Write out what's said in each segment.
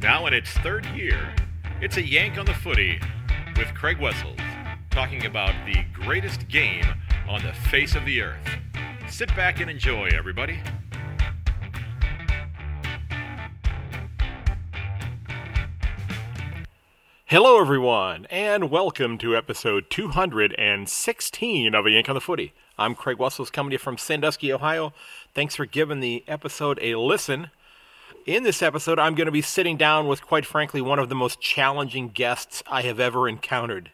Now in its third year, it's a yank on the footy with Craig Wessels talking about the greatest game on the face of the earth. Sit back and enjoy, everybody. Hello, everyone, and welcome to episode 216 of A Yank on the Footy. I'm Craig Wessels, coming to you from Sandusky, Ohio. Thanks for giving the episode a listen. In this episode, I'm going to be sitting down with, quite frankly, one of the most challenging guests I have ever encountered.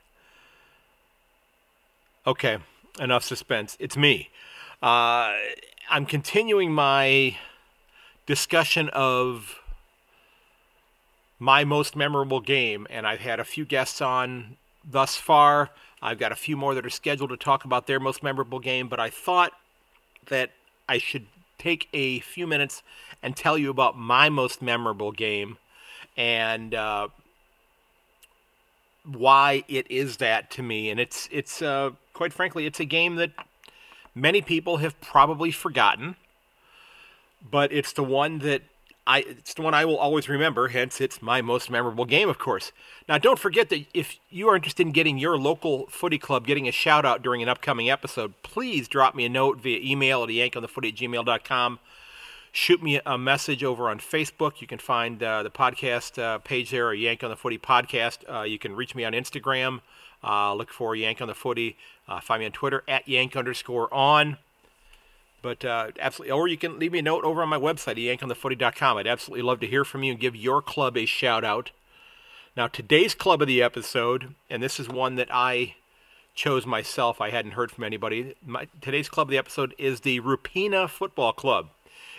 Okay, enough suspense. It's me. Uh, I'm continuing my discussion of my most memorable game, and I've had a few guests on thus far. I've got a few more that are scheduled to talk about their most memorable game, but I thought that I should take a few minutes and tell you about my most memorable game and uh, why it is that to me. And it's it's uh, quite frankly, it's a game that many people have probably forgotten, but it's the one that I it's the one I will always remember. Hence, it's my most memorable game, of course. Now, don't forget that if you are interested in getting your local footy club getting a shout out during an upcoming episode, please drop me a note via email at yankonthefooty at gmail.com. Shoot me a message over on Facebook. You can find uh, the podcast uh, page there, or Yank on the Footy podcast. Uh, you can reach me on Instagram. Uh, look for Yank on the Footy. Uh, find me on Twitter at Yank underscore on. But uh, absolutely, or you can leave me a note over on my website, yankonthefooty.com. I'd absolutely love to hear from you and give your club a shout out. Now, today's club of the episode, and this is one that I chose myself, I hadn't heard from anybody. My, today's club of the episode is the Roopena Football Club.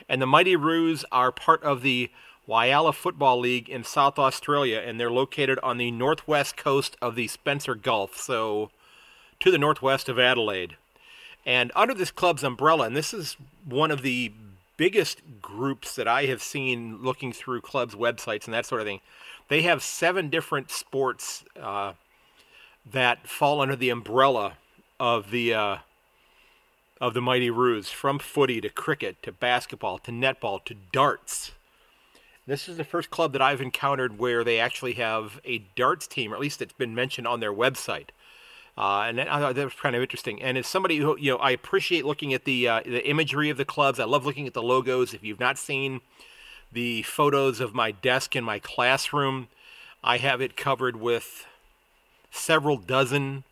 And the Mighty Roos are part of the Whyalla Football League in South Australia, and they're located on the northwest coast of the Spencer Gulf, so to the northwest of Adelaide. And under this club's umbrella, and this is one of the biggest groups that I have seen looking through clubs' websites and that sort of thing, they have seven different sports uh, that fall under the umbrella of the uh, of the Mighty Roos, from footy to cricket to basketball to netball to darts. This is the first club that I've encountered where they actually have a darts team, or at least it's been mentioned on their website. Uh, and I thought that was kind of interesting. And as somebody who, you know, I appreciate looking at the uh, the imagery of the clubs. I love looking at the logos. If you've not seen the photos of my desk in my classroom, I have it covered with several dozen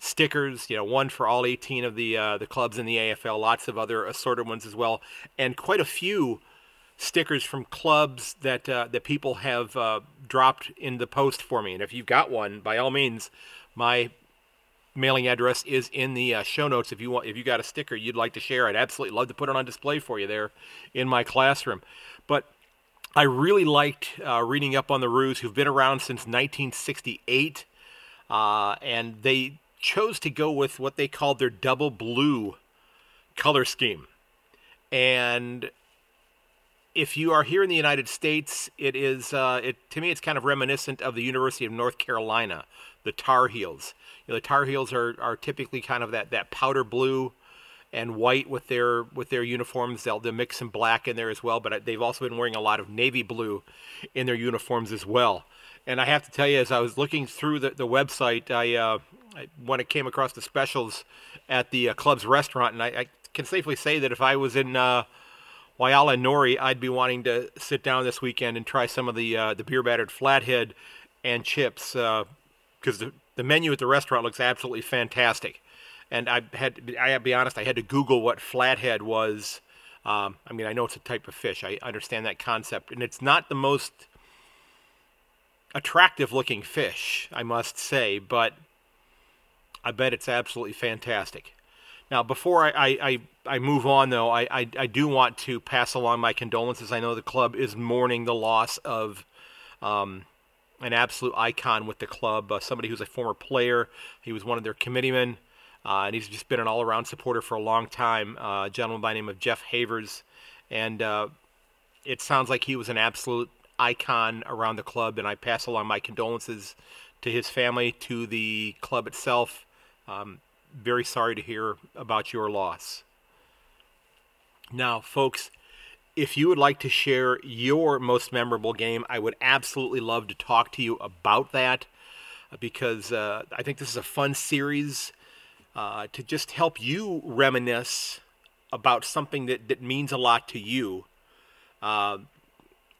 stickers. You know, one for all 18 of the uh, the clubs in the AFL. Lots of other assorted ones as well, and quite a few stickers from clubs that uh, that people have uh, dropped in the post for me. And if you've got one, by all means, my mailing address is in the uh, show notes. If you want if you got a sticker you'd like to share i'd absolutely love to put it on display for you there in my classroom. But i really liked uh, reading up on the roos who've been around since 1968 uh, and they chose to go with what they called their double blue color scheme. And if you are here in the United States, it is uh, it to me it's kind of reminiscent of the University of North Carolina, the Tar Heels. Know, the Tar Heels are, are typically kind of that, that powder blue and white with their with their uniforms. They'll, they'll mix some black in there as well, but they've also been wearing a lot of navy blue in their uniforms as well. And I have to tell you, as I was looking through the, the website, I, uh, I when it came across the specials at the uh, club's restaurant, and I, I, can safely say that if I was in uh, Whyalla Norrie, I'd be wanting to sit down this weekend and try some of the uh, the beer battered flathead and chips because uh, the the menu at the restaurant looks absolutely fantastic. And I had, I be honest, I had to Google what flathead was. Um, I mean, I know it's a type of fish. I understand that concept, and it's not the most attractive looking fish, I must say, but I bet it's absolutely fantastic. Now, before I, I, I, move on, though, I, I, I, do want to pass along my condolences. I know the club is mourning the loss of um, an absolute icon with the club, uh, somebody who's a former player. He was one of their committeemen, uh, and he's just been an all around supporter for a long time. Uh, a gentleman by the name of Jeff Havers. And uh, it sounds like he was an absolute icon around the club, and I pass along my condolences to his family, to the club itself. Um, very sorry to hear about your loss. Now, folks, if you would like to share your most memorable game, I would absolutely love to talk to you about that uh, because uh, I think this is a fun series uh, to just help you reminisce about something that, that means a lot to you. Uh,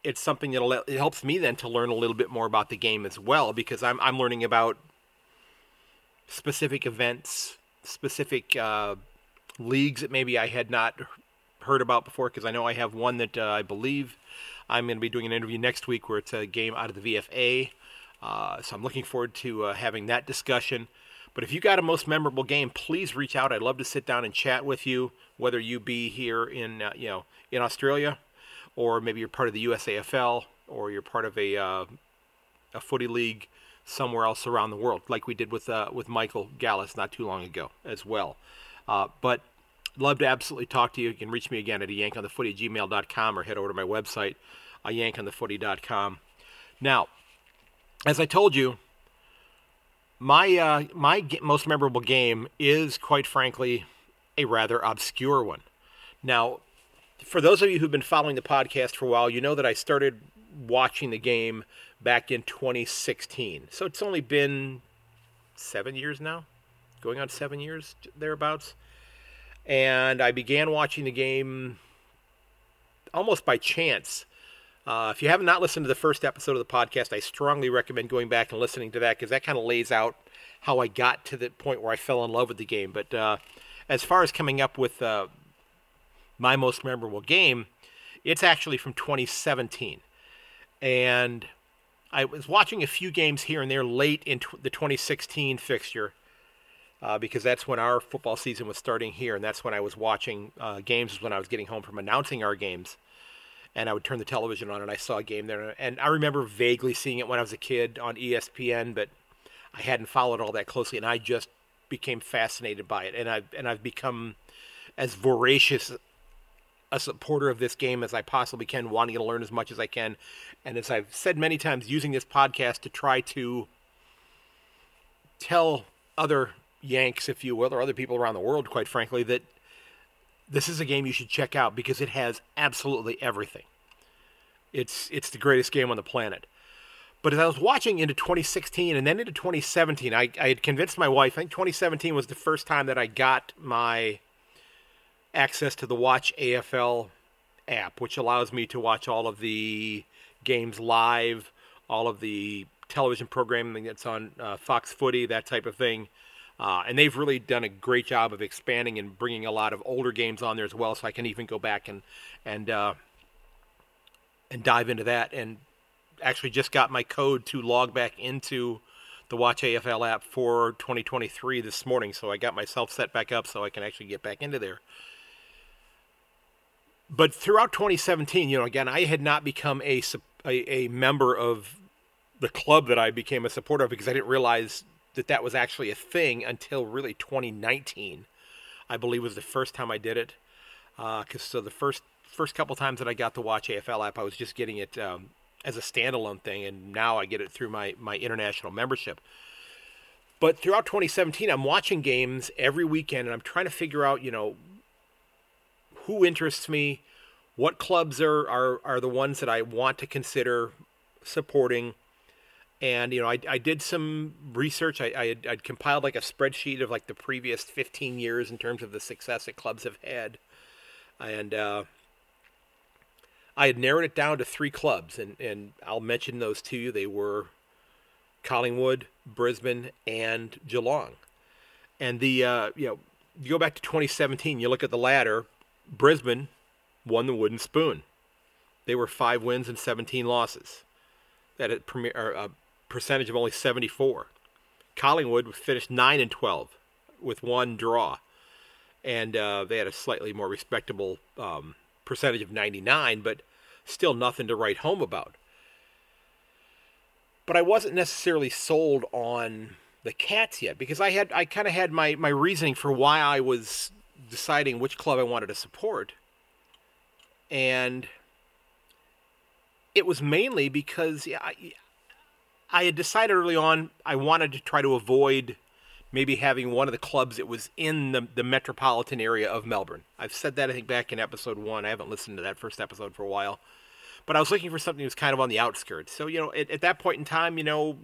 it's something that it helps me then to learn a little bit more about the game as well because I'm, I'm learning about specific events, specific uh, leagues that maybe I had not heard about before because I know I have one that uh, I believe I'm going to be doing an interview next week where it's a game out of the VFA. Uh, so I'm looking forward to uh, having that discussion. But if you got a most memorable game, please reach out. I'd love to sit down and chat with you, whether you be here in uh, you know in Australia, or maybe you're part of the USAFL, or you're part of a uh, a footy league somewhere else around the world, like we did with uh, with Michael Gallus not too long ago as well. but love to absolutely talk to you. You can reach me again at a at gmail.com or head over to my website, a yankonthefooty.com. Now, as I told you, my uh, my most memorable game is, quite frankly, a rather obscure one. Now, for those of you who've been following the podcast for a while, you know that I started watching the game back in 2016. So it's only been seven years now, going on seven years thereabouts and I began watching the game almost by chance. Uh, if you have not listened to the first episode of the podcast, I strongly recommend going back and listening to that because that kind of lays out how I got to the point where I fell in love with the game. But uh, as far as coming up with uh, my most memorable game, it's actually from 2017. And I was watching a few games here and there late in t- the 2016 fixture uh, because that's when our football season was starting here, and that's when I was watching uh, games. When I was getting home from announcing our games, and I would turn the television on, and I saw a game there. And I remember vaguely seeing it when I was a kid on ESPN, but I hadn't followed all that closely, and I just became fascinated by it. And I've and I've become as voracious a supporter of this game as I possibly can, wanting to learn as much as I can. And as I've said many times, using this podcast to try to tell other Yanks, if you will, or other people around the world, quite frankly, that this is a game you should check out because it has absolutely everything. It's it's the greatest game on the planet. But as I was watching into 2016 and then into 2017, I, I had convinced my wife. I think 2017 was the first time that I got my access to the Watch AFL app, which allows me to watch all of the games live, all of the television programming that's on uh, Fox Footy, that type of thing. Uh, and they've really done a great job of expanding and bringing a lot of older games on there as well. So I can even go back and and uh, and dive into that. And actually, just got my code to log back into the Watch AFL app for 2023 this morning. So I got myself set back up so I can actually get back into there. But throughout 2017, you know, again, I had not become a, a, a member of the club that I became a supporter of because I didn't realize that that was actually a thing until really 2019. I believe was the first time I did it. Because uh, so the first first couple times that I got the Watch AFL app, I was just getting it um, as a standalone thing, and now I get it through my my international membership. But throughout 2017, I'm watching games every weekend, and I'm trying to figure out, you know, who interests me, what clubs are are, are the ones that I want to consider supporting and you know I, I did some research. I, I had, I'd compiled like a spreadsheet of like the previous 15 years in terms of the success that clubs have had. And uh, I had narrowed it down to three clubs and, and I'll mention those to you. They were Collingwood Brisbane and Geelong. And the uh, you know you go back to 2017 you look at the ladder Brisbane won the wooden spoon. They were five wins and 17 losses. That at a premier, uh, percentage of only 74. Collingwood finished 9 and 12 with one draw, and uh, they had a slightly more respectable um, percentage of 99, but still nothing to write home about. But I wasn't necessarily sold on the Cats yet because I had I kind of had my my reasoning for why I was deciding which club I wanted to support, and it was mainly because yeah, I, I had decided early on I wanted to try to avoid maybe having one of the clubs that was in the, the metropolitan area of Melbourne. I've said that I think back in episode one. I haven't listened to that first episode for a while, but I was looking for something that was kind of on the outskirts. So you know, at, at that point in time, you know,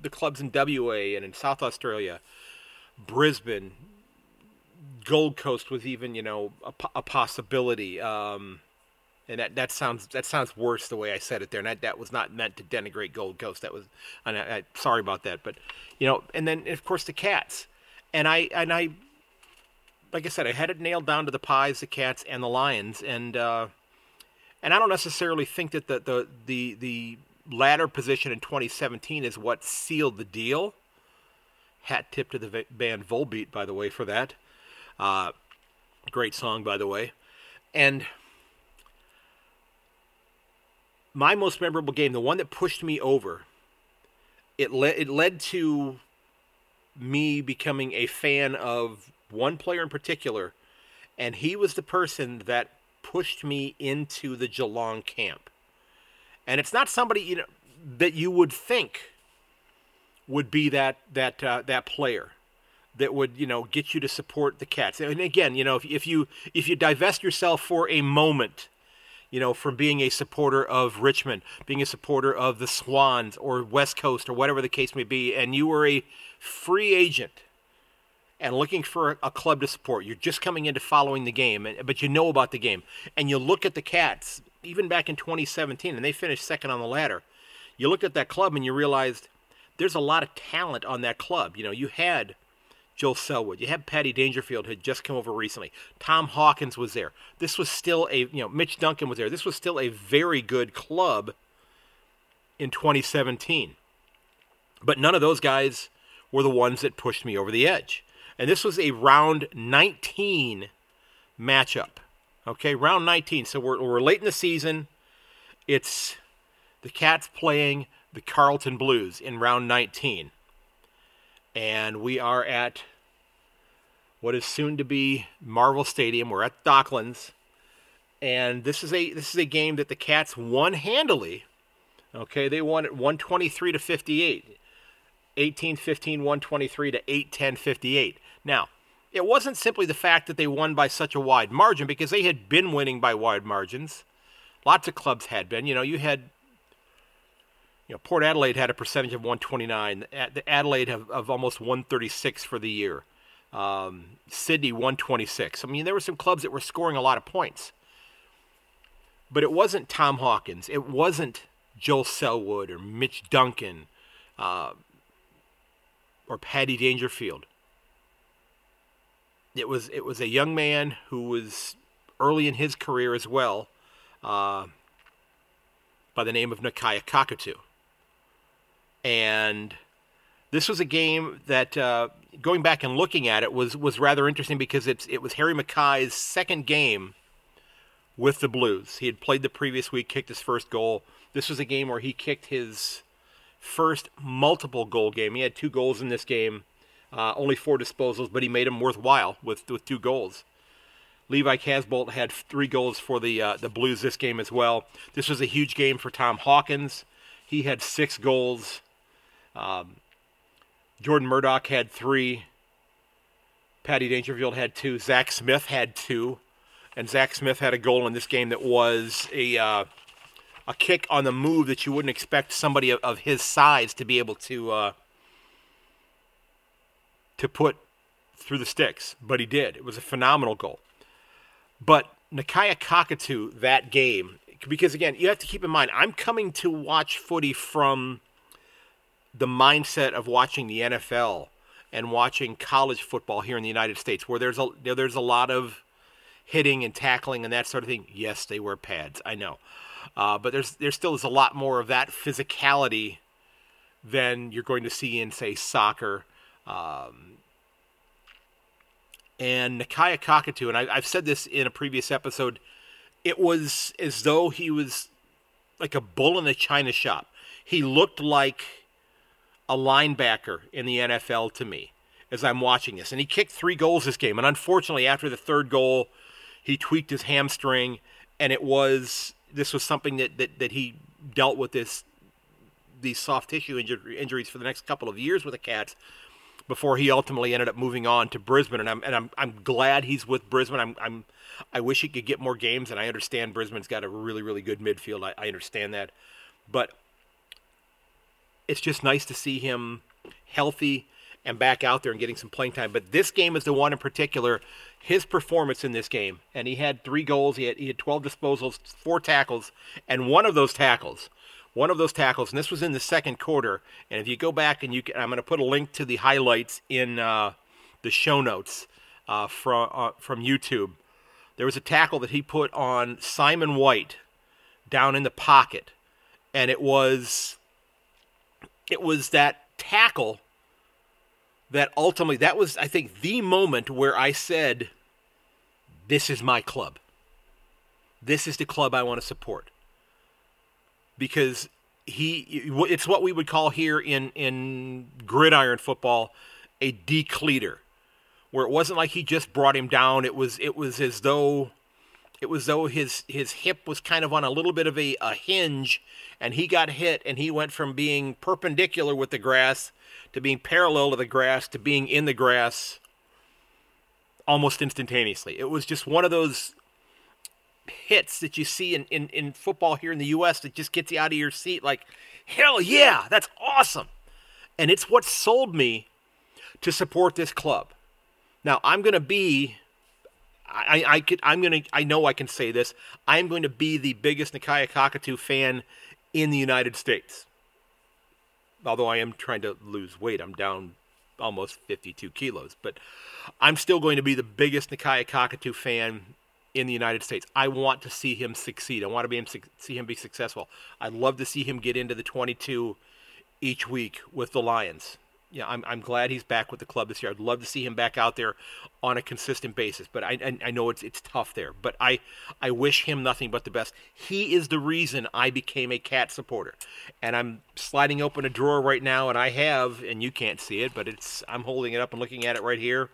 the clubs in WA and in South Australia, Brisbane, Gold Coast was even you know a, a possibility. Um, and that, that sounds that sounds worse the way I said it there. And that, that was not meant to denigrate Gold Coast. That was, and I, I, sorry about that. But you know, and then of course the Cats, and I and I, like I said, I had it nailed down to the Pies, the Cats, and the Lions, and uh, and I don't necessarily think that the the the the ladder position in 2017 is what sealed the deal. Hat tip to the band Volbeat, by the way, for that. Uh, great song, by the way, and my most memorable game, the one that pushed me over, it led it led to me becoming a fan of one player in particular, and he was the person that pushed me into the Geelong camp. And it's not somebody you know that you would think would be that that uh, that player that would you know get you to support the Cats. And again, you know if, if you if you divest yourself for a moment you know, from being a supporter of Richmond, being a supporter of the Swans or West Coast or whatever the case may be, and you were a free agent and looking for a club to support, you're just coming into following the game, but you know about the game, and you look at the Cats, even back in 2017, and they finished second on the ladder. You looked at that club and you realized there's a lot of talent on that club. You know, you had Joel Selwood. You had Paddy Dangerfield had just come over recently. Tom Hawkins was there. This was still a you know Mitch Duncan was there. This was still a very good club in 2017. But none of those guys were the ones that pushed me over the edge. And this was a round 19 matchup. Okay, round 19. So we're, we're late in the season. It's the Cats playing the Carlton Blues in round 19 and we are at what is soon to be Marvel Stadium. We're at Docklands, and this is a this is a game that the Cats won handily. Okay, they won at 123 to 58. 18 15 123 to 8 10 58. Now, it wasn't simply the fact that they won by such a wide margin because they had been winning by wide margins. Lots of clubs had been. You know, you had you know, Port Adelaide had a percentage of 129. The Adelaide have, of almost 136 for the year. Um, Sydney 126. I mean, there were some clubs that were scoring a lot of points, but it wasn't Tom Hawkins. It wasn't Joel Selwood or Mitch Duncan uh, or Paddy Dangerfield. It was it was a young man who was early in his career as well, uh, by the name of Nakia Cockatoo. And this was a game that, uh, going back and looking at it, was was rather interesting because it's it was Harry McKay's second game with the Blues. He had played the previous week, kicked his first goal. This was a game where he kicked his first multiple goal game. He had two goals in this game, uh, only four disposals, but he made them worthwhile with with two goals. Levi Casboult had three goals for the uh, the Blues this game as well. This was a huge game for Tom Hawkins. He had six goals. Um, Jordan Murdoch had three. Paddy Dangerfield had two. Zac Smith had two. And Zac Smith had a goal in this game that was a uh, a kick on the move that you wouldn't expect somebody of, of his size to be able to uh, to put through the sticks, but he did. It was a phenomenal goal. But Nakia Cockatoo that game, because again, you have to keep in mind, I'm coming to watch footy from the mindset of watching the NFL and watching college football here in the United States, where there's a there's a lot of hitting and tackling and that sort of thing. Yes, they wear pads, I know, uh, but there's there still is a lot more of that physicality than you're going to see in say soccer. Um, and Nakia Cockatoo, and I, I've said this in a previous episode, it was as though he was like a bull in a china shop. He looked like a linebacker in the NFL to me as I'm watching this. And he kicked three goals this game. And unfortunately, after the third goal, he tweaked his hamstring. And it was, this was something that, that, that he dealt with this, these soft tissue injuries for the next couple of years with the Cats. before he ultimately ended up moving on to Brisbane. And I'm and I'm I'm glad he's with Brisbane. I'm I'm I wish he could get more games, and I understand Brisbane's got a really really good midfield. I, I understand that, but it's just nice to see him healthy and back out there and getting some playing time. But this game is the one in particular. His performance in this game, and he had three goals. He had he had 12 disposals, four tackles, and one of those tackles, one of those tackles, and this was in the second quarter. And if you go back and you, can, I'm going to put a link to the highlights in uh, the show notes uh, from uh, from YouTube. There was a tackle that he put on Simon White down in the pocket, and it was it was that tackle that ultimately that was I think the moment where I said this is my club. This is the club I want to support. Because he it's what we would call here in in gridiron football a decleater where it wasn't like he just brought him down it was it was as though it was though his his hip was kind of on a little bit of a, a hinge and he got hit and he went from being perpendicular with the grass to being parallel to the grass to being in the grass almost instantaneously. It was just one of those hits that you see in, in, in football here in the US that just gets you out of your seat like, hell yeah, that's awesome. And it's what sold me to support this club. Now I'm gonna be I, I could I'm gonna I know I can say this. I'm going to be the biggest Nakia Cockatoo fan in the United States. Although I am trying to lose weight, I'm down almost 52 kilos, but I'm still going to be the biggest Nakia Cockatoo fan in the United States. I want to see him succeed. I want to be him, see him be successful. I'd love to see him get into the 22 each week with the Lions yeah, I'm, I'm glad he's back with the club this year. I'd love to see him back out there on a consistent basis, but I, I, I know it's it's tough there. But I I wish him nothing but the best. He is the reason I became a cat supporter, and I'm sliding open a drawer right now, and I have, and you can't see it, but it's I'm holding it up and looking at it right here.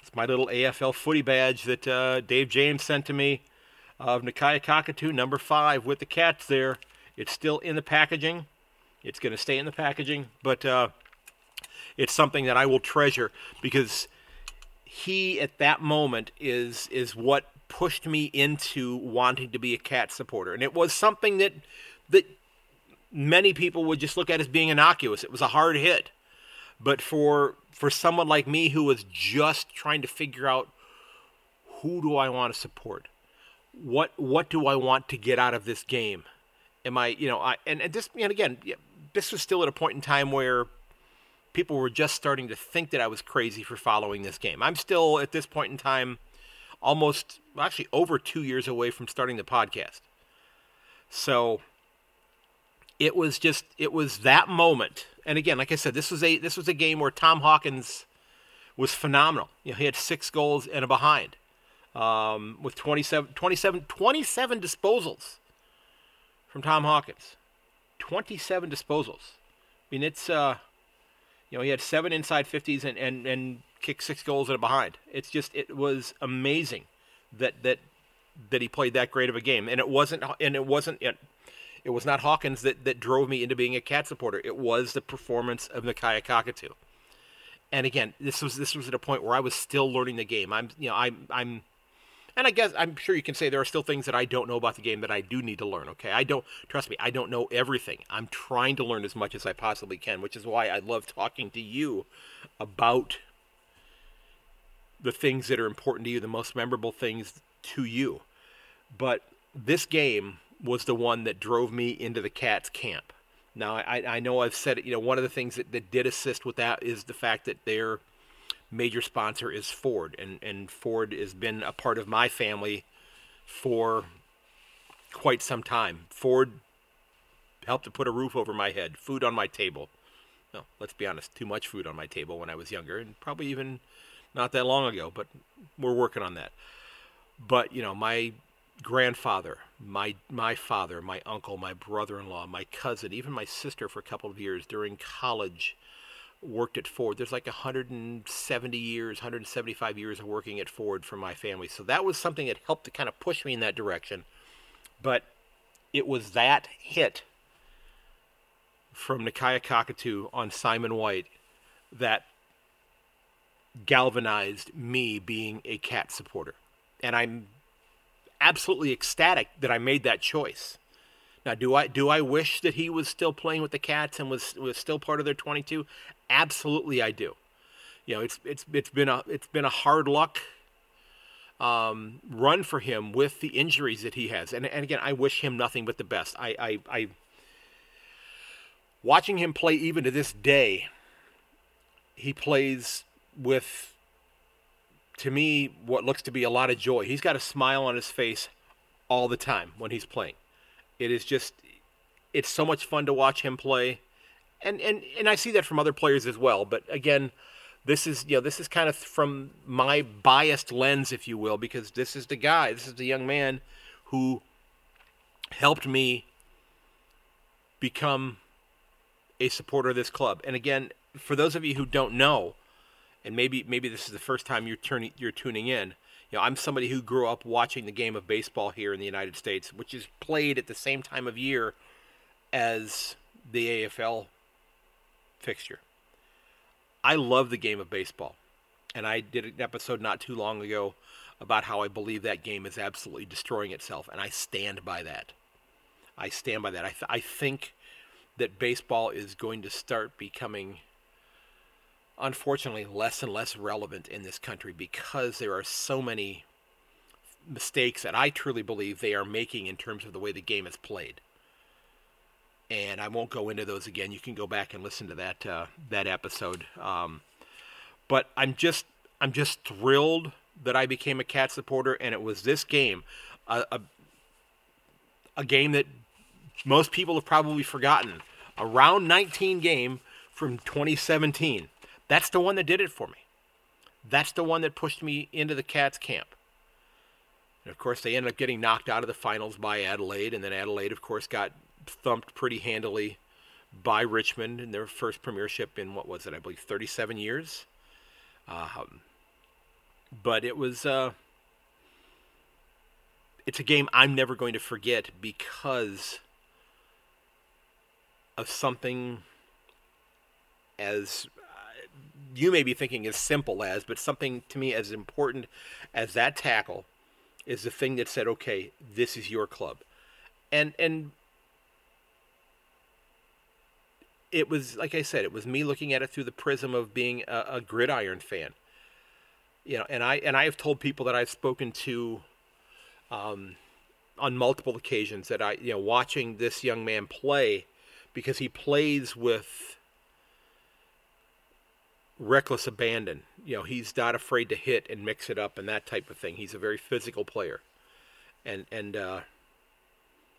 It's my little AFL footy badge that uh, Dave James sent to me of Nakia Cockatoo number five with the cats there. It's still in the packaging. It's going to stay in the packaging, but. Uh, it's something that I will treasure because he at that moment is is what pushed me into wanting to be a cat supporter. And it was something that that many people would just look at as being innocuous. It was a hard hit. But for for someone like me who was just trying to figure out who do I want to support? What what do I want to get out of this game? Am I you know I and, and this and again this was still at a point in time where people were just starting to think that I was crazy for following this game. I'm still at this point in time almost well, actually over 2 years away from starting the podcast. So it was just it was that moment. And again, like I said, this was a this was a game where Tom Hawkins was phenomenal. You know, he had 6 goals and a behind. Um, with 27, 27, 27 disposals from Tom Hawkins. 27 disposals. I mean, it's uh, you know, he had seven inside 50s and, and, and kicked six goals and a behind. It's just, it was amazing that, that, that he played that great of a game. And it wasn't, and it wasn't, it, it was not Hawkins that, that drove me into being a cat supporter. It was the performance of Nakia Cockatoo. And again, this was, this was at a point where I was still learning the game. I'm, you know, I'm, I'm, and I guess I'm sure you can say there are still things that I don't know about the game that I do need to learn. Okay, I don't trust me. I don't know everything. I'm trying to learn as much as I possibly can, which is why I love talking to you about the things that are important to you, the most memorable things to you. But this game was the one that drove me into the Cats camp. Now I, I know I've said it. You know, one of the things that, that did assist with that is the fact that they're major sponsor is Ford, and and Ford has been a part of my family for quite some time. Ford helped to put a roof over my head, food on my table. No, let's be honest, too much food on my table when I was younger, and probably even not that long ago. But we're working on that. But you know, my grandfather, my my father, my uncle, my brother-in-law, my cousin, even my sister for a couple of years during college worked at Ford. There's like 170 years, 175 years of working at Ford for my family. So that was something that helped to kind of push me in that direction. But it was that hit from Nakia Cockatoo on Simon White that galvanized me being a cat supporter. And I'm absolutely ecstatic that I made that choice. Now, do I do I wish that he was still playing with the Cats and was was still part of their 22? Absolutely, I do. You know, it's it's it's been a it's been a hard luck um, run for him with the injuries that he has, and and again, I wish him nothing but the best. I I, I watching him play even to this day, he plays with to me what looks to be a lot of joy. He's got a smile on his face all the time when he's playing. It is just it's so much fun to watch him play. And and and I see that from other players as well, but again, this is you know this is kind of from my biased lens if you will because this is the guy, this is the young man who helped me become a supporter of this club. And again, for those of you who don't know, and maybe maybe this is the first time you're turning you're tuning in, you know, I'm somebody who grew up watching the game of baseball here in the United States, which is played at the same time of year as the AFL fixture. I love the game of baseball. And I did an episode not too long ago about how I believe that game is absolutely destroying itself, and I stand by that. I stand by that. I, th- I think that baseball is going to start becoming unfortunately less and less relevant in this country because there are so many mistakes that I truly believe they are making in terms of the way the game is played. And I won't go into those again. You can go back and listen to that uh, that episode. Um, but I'm just I'm just thrilled that I became a cat supporter, and it was this game, a, a, a game that most people have probably forgotten. A round 19 game from 2017 that's the one that did it for me. That's the one that pushed me into the Cats camp. And of course, they ended up getting knocked out of the finals by Adelaide, and then Adelaide, of course, got thumped pretty handily by Richmond in their first premiership in what was it? I believe 37 years. Um, but it was uh, it's a game I'm never going to forget because of something as you may be thinking as simple as, but something to me as important as that tackle is the thing that said, okay, this is your club. And and it was like I said, it was me looking at it through the prism of being a, a gridiron fan. You know, and I and I have told people that I've spoken to um, on multiple occasions that I, you know, watching this young man play because he plays with reckless abandon. You know, he's not afraid to hit and mix it up and that type of thing. He's a very physical player, and and uh,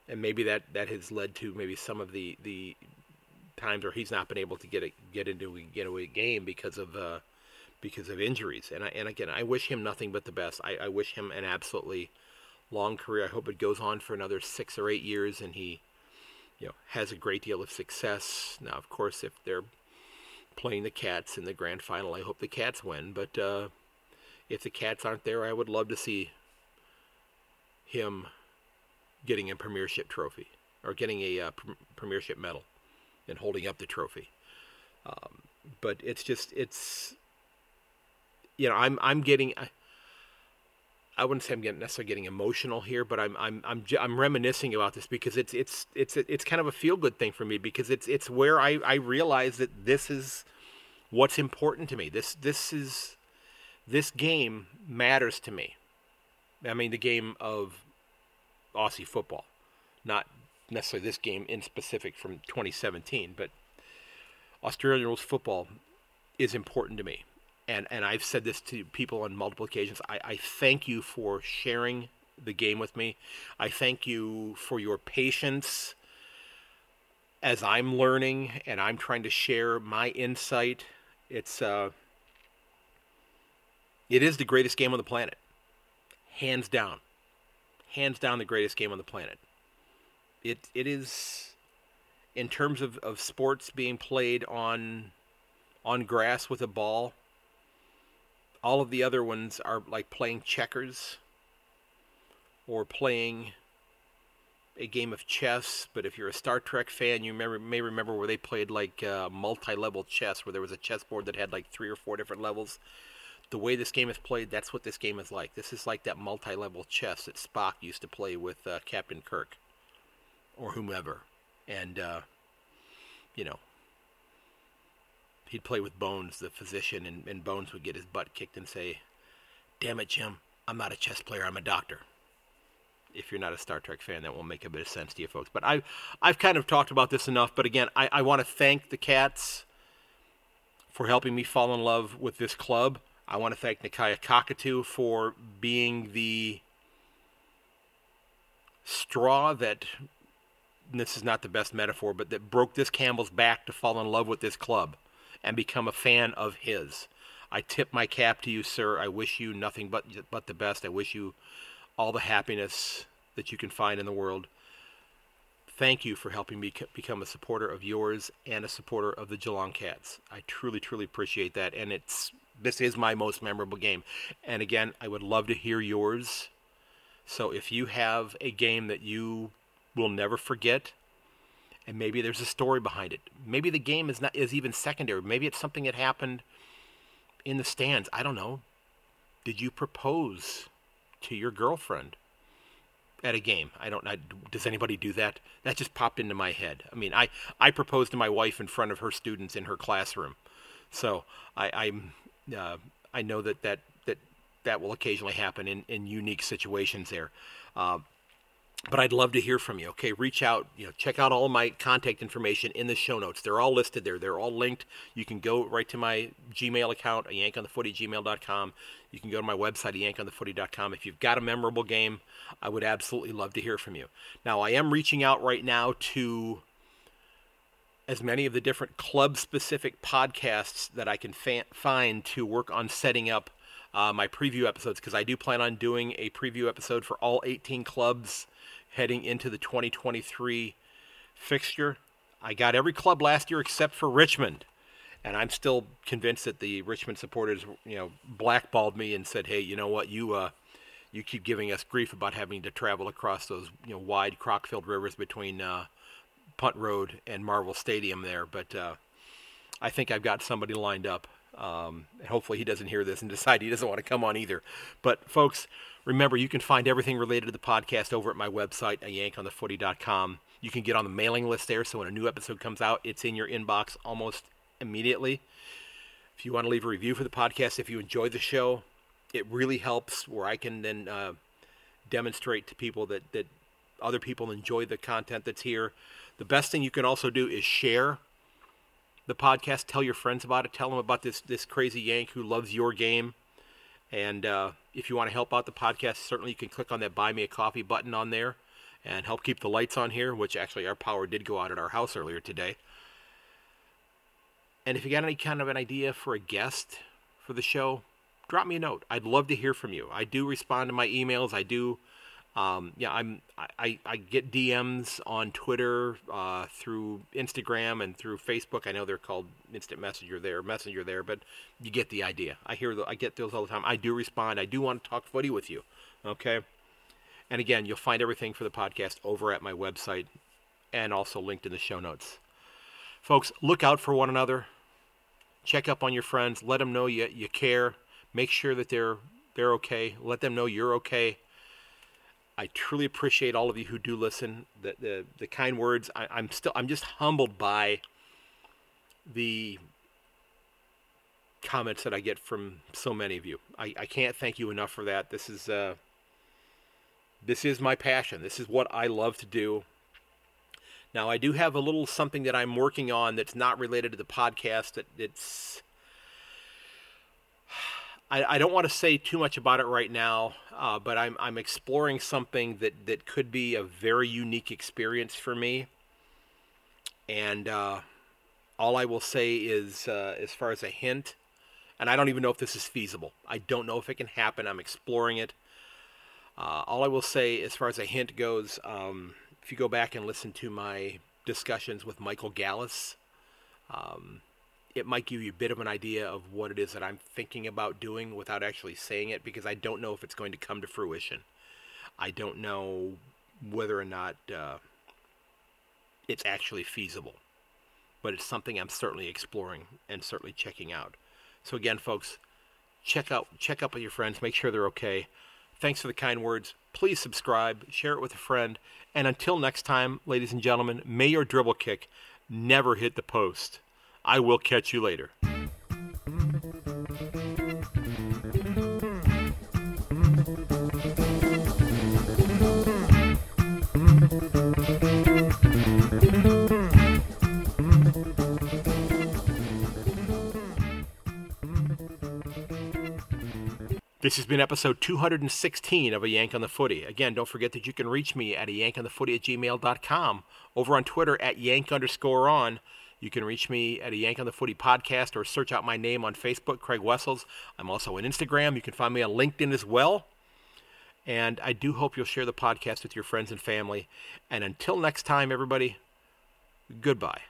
and maybe that that has led to maybe some of the the times where he's not been able to get a, get into a getaway game because of uh, because of injuries. And I, and again, I wish him nothing but the best. I, I wish him an absolutely long career. I hope it goes on for another six or eight years, and he you know has a great deal of success. Now, of course, if they're playing the Cats in the grand final. I hope the Cats win, but uh, if the Cats aren't there, I would love to see him getting a premiership trophy or getting a uh, premiership medal and holding up the trophy. Um, but it's just it's you know I'm I'm getting. I, I wouldn't say I'm getting necessarily getting emotional here, but I'm I'm I'm I'm reminiscing about this because it's it's it's it's kind of a feel good thing for me because it's it's where I I realize that this is what's important to me. This this is this game matters to me. I mean the game of Aussie football, not necessarily this game in specific from 2017, but Australian rules football is important to me and and I've said this to people on multiple occasions. I, I thank you for sharing the game with me. I thank you for your patience as I'm learning and I'm trying to share my insight. It's uh, it is the greatest game on the planet, hands down, hands down the greatest game on the planet. It it is in terms of, of sports being played on on grass with a ball all of the other ones are like playing checkers or playing a game of chess. But if you're a Star Trek fan, you remember, may remember where they played like uh, multi-level chess, where there was a chessboard that had like three or four different levels. the way this game is played, that's what this game is like. This is like that multi-level chess that Spock used to play with uh, Captain Kirk or whomever, and uh, you know, he'd play with Bones, the physician, and, and Bones would get his butt kicked and say, "Damn it, Jim, I'm not a chess player. I'm a doctor." If you're not a Star Trek fan, that won't make a bit of sense to you folks. But I, I've kind of talked about this enough. But again, I, I want to thank the cats for helping me fall in love with this club. I want to thank Nakia Cockatoo for being the straw that this is not the best metaphor, but that broke this Campbell's back to fall in love with this club and become a fan of his. I tip my cap to you, sir. I wish you nothing but but the best. I wish you all the happiness that you can find in the world. Thank you for helping me become a supporter of yours and a supporter of the Geelong Cats. I truly, truly appreciate that, and it's this is my most memorable game. And again, I would love to hear yours. So if you have a game that you will never forget, and maybe there's a story behind it. Maybe the game is not is even secondary. Maybe it's something that happened in the stands. I don't know. Did you propose to your girlfriend at a game? I don't know. Does anybody do that? That just popped into my head. I mean, I I proposed to my wife in front of her students in her classroom. So I, I'm uh, I know that that that that will occasionally happen in in unique situations there. Uh, but I'd love to hear from you. Okay, reach out. You know, check out all my contact information in the show notes. They're all listed there. They're all linked. You can go right to my Gmail account, a yankonthefooty You can go to my website, yankonthefooty.com. If you've got a memorable game, I would absolutely love to hear from you. Now, I am reaching out right now to as many of the different club-specific podcasts that I can fa- find to work on setting up uh, my preview episodes because I do plan on doing a preview episode for all 18 clubs heading into the 2023 fixture. I got every club last year except for Richmond. And I'm still convinced that the Richmond supporters, you know, blackballed me and said, "Hey, you know what? You uh, you keep giving us grief about having to travel across those, you know, wide crock-filled rivers between uh, Punt Road and Marvel Stadium there." But uh, I think I've got somebody lined up. Um, and hopefully he doesn't hear this and decide he doesn't want to come on either. But folks, Remember, you can find everything related to the podcast over at my website, yankonthefooty.com. You can get on the mailing list there, so when a new episode comes out, it's in your inbox almost immediately. If you want to leave a review for the podcast, if you enjoy the show, it really helps where I can then uh, demonstrate to people that, that other people enjoy the content that's here. The best thing you can also do is share the podcast. Tell your friends about it. Tell them about this this crazy Yank who loves your game. And uh, if you want to help out the podcast, certainly you can click on that Buy Me a Coffee button on there and help keep the lights on here, which actually our power did go out at our house earlier today. And if you got any kind of an idea for a guest for the show, drop me a note. I'd love to hear from you. I do respond to my emails. I do um, yeah, I'm I, I get DMs on Twitter, uh, through Instagram, and through Facebook. I know they're called Instant Messenger there, Messenger there, but you get the idea. I hear the, I get those all the time. I do respond. I do want to talk footy with you. Okay, and again, you'll find everything for the podcast over at my website, and also linked in the show notes. Folks, look out for one another. Check up on your friends. Let them know you you care. Make sure that they're they're okay. Let them know you're okay I truly appreciate all of you who do listen. The the, the kind words. I, I'm still I'm just humbled by the comments that I get from so many of you. I, I can't thank you enough for that. This is uh, this is my passion. This is what I love to do. Now I do have a little something that I'm working on that's not related to the podcast. That it's I, I don't want to say too much about it right now, uh, but I'm I'm exploring something that that could be a very unique experience for me. And uh, all I will say is, uh, as far as a hint, and I don't even know if this is feasible. I don't know if it can happen. I'm exploring it. Uh, all I will say, as far as a hint goes, um, if you go back and listen to my discussions with Michael Gallus, um, it might give you a bit of an idea of what it is that I'm thinking about doing without actually saying it because I don't know if it's going to come to fruition. I don't know whether or not uh, it's actually feasible, but it's something I'm certainly exploring and certainly checking out. So, again, folks, check out check up with your friends, make sure they're okay. Thanks for the kind words. Please subscribe, share it with a friend, and until next time, ladies and gentlemen, may your dribble kick never hit the post. I will catch you later. This has been episode 216 of A Yank on the Footy. Again, don't forget that you can reach me at a yankonthefooty at gmail.com. Over on Twitter at yank underscore on. You can reach me at a Yank on the Footy podcast or search out my name on Facebook, Craig Wessels. I'm also on Instagram. You can find me on LinkedIn as well. And I do hope you'll share the podcast with your friends and family. And until next time, everybody, goodbye.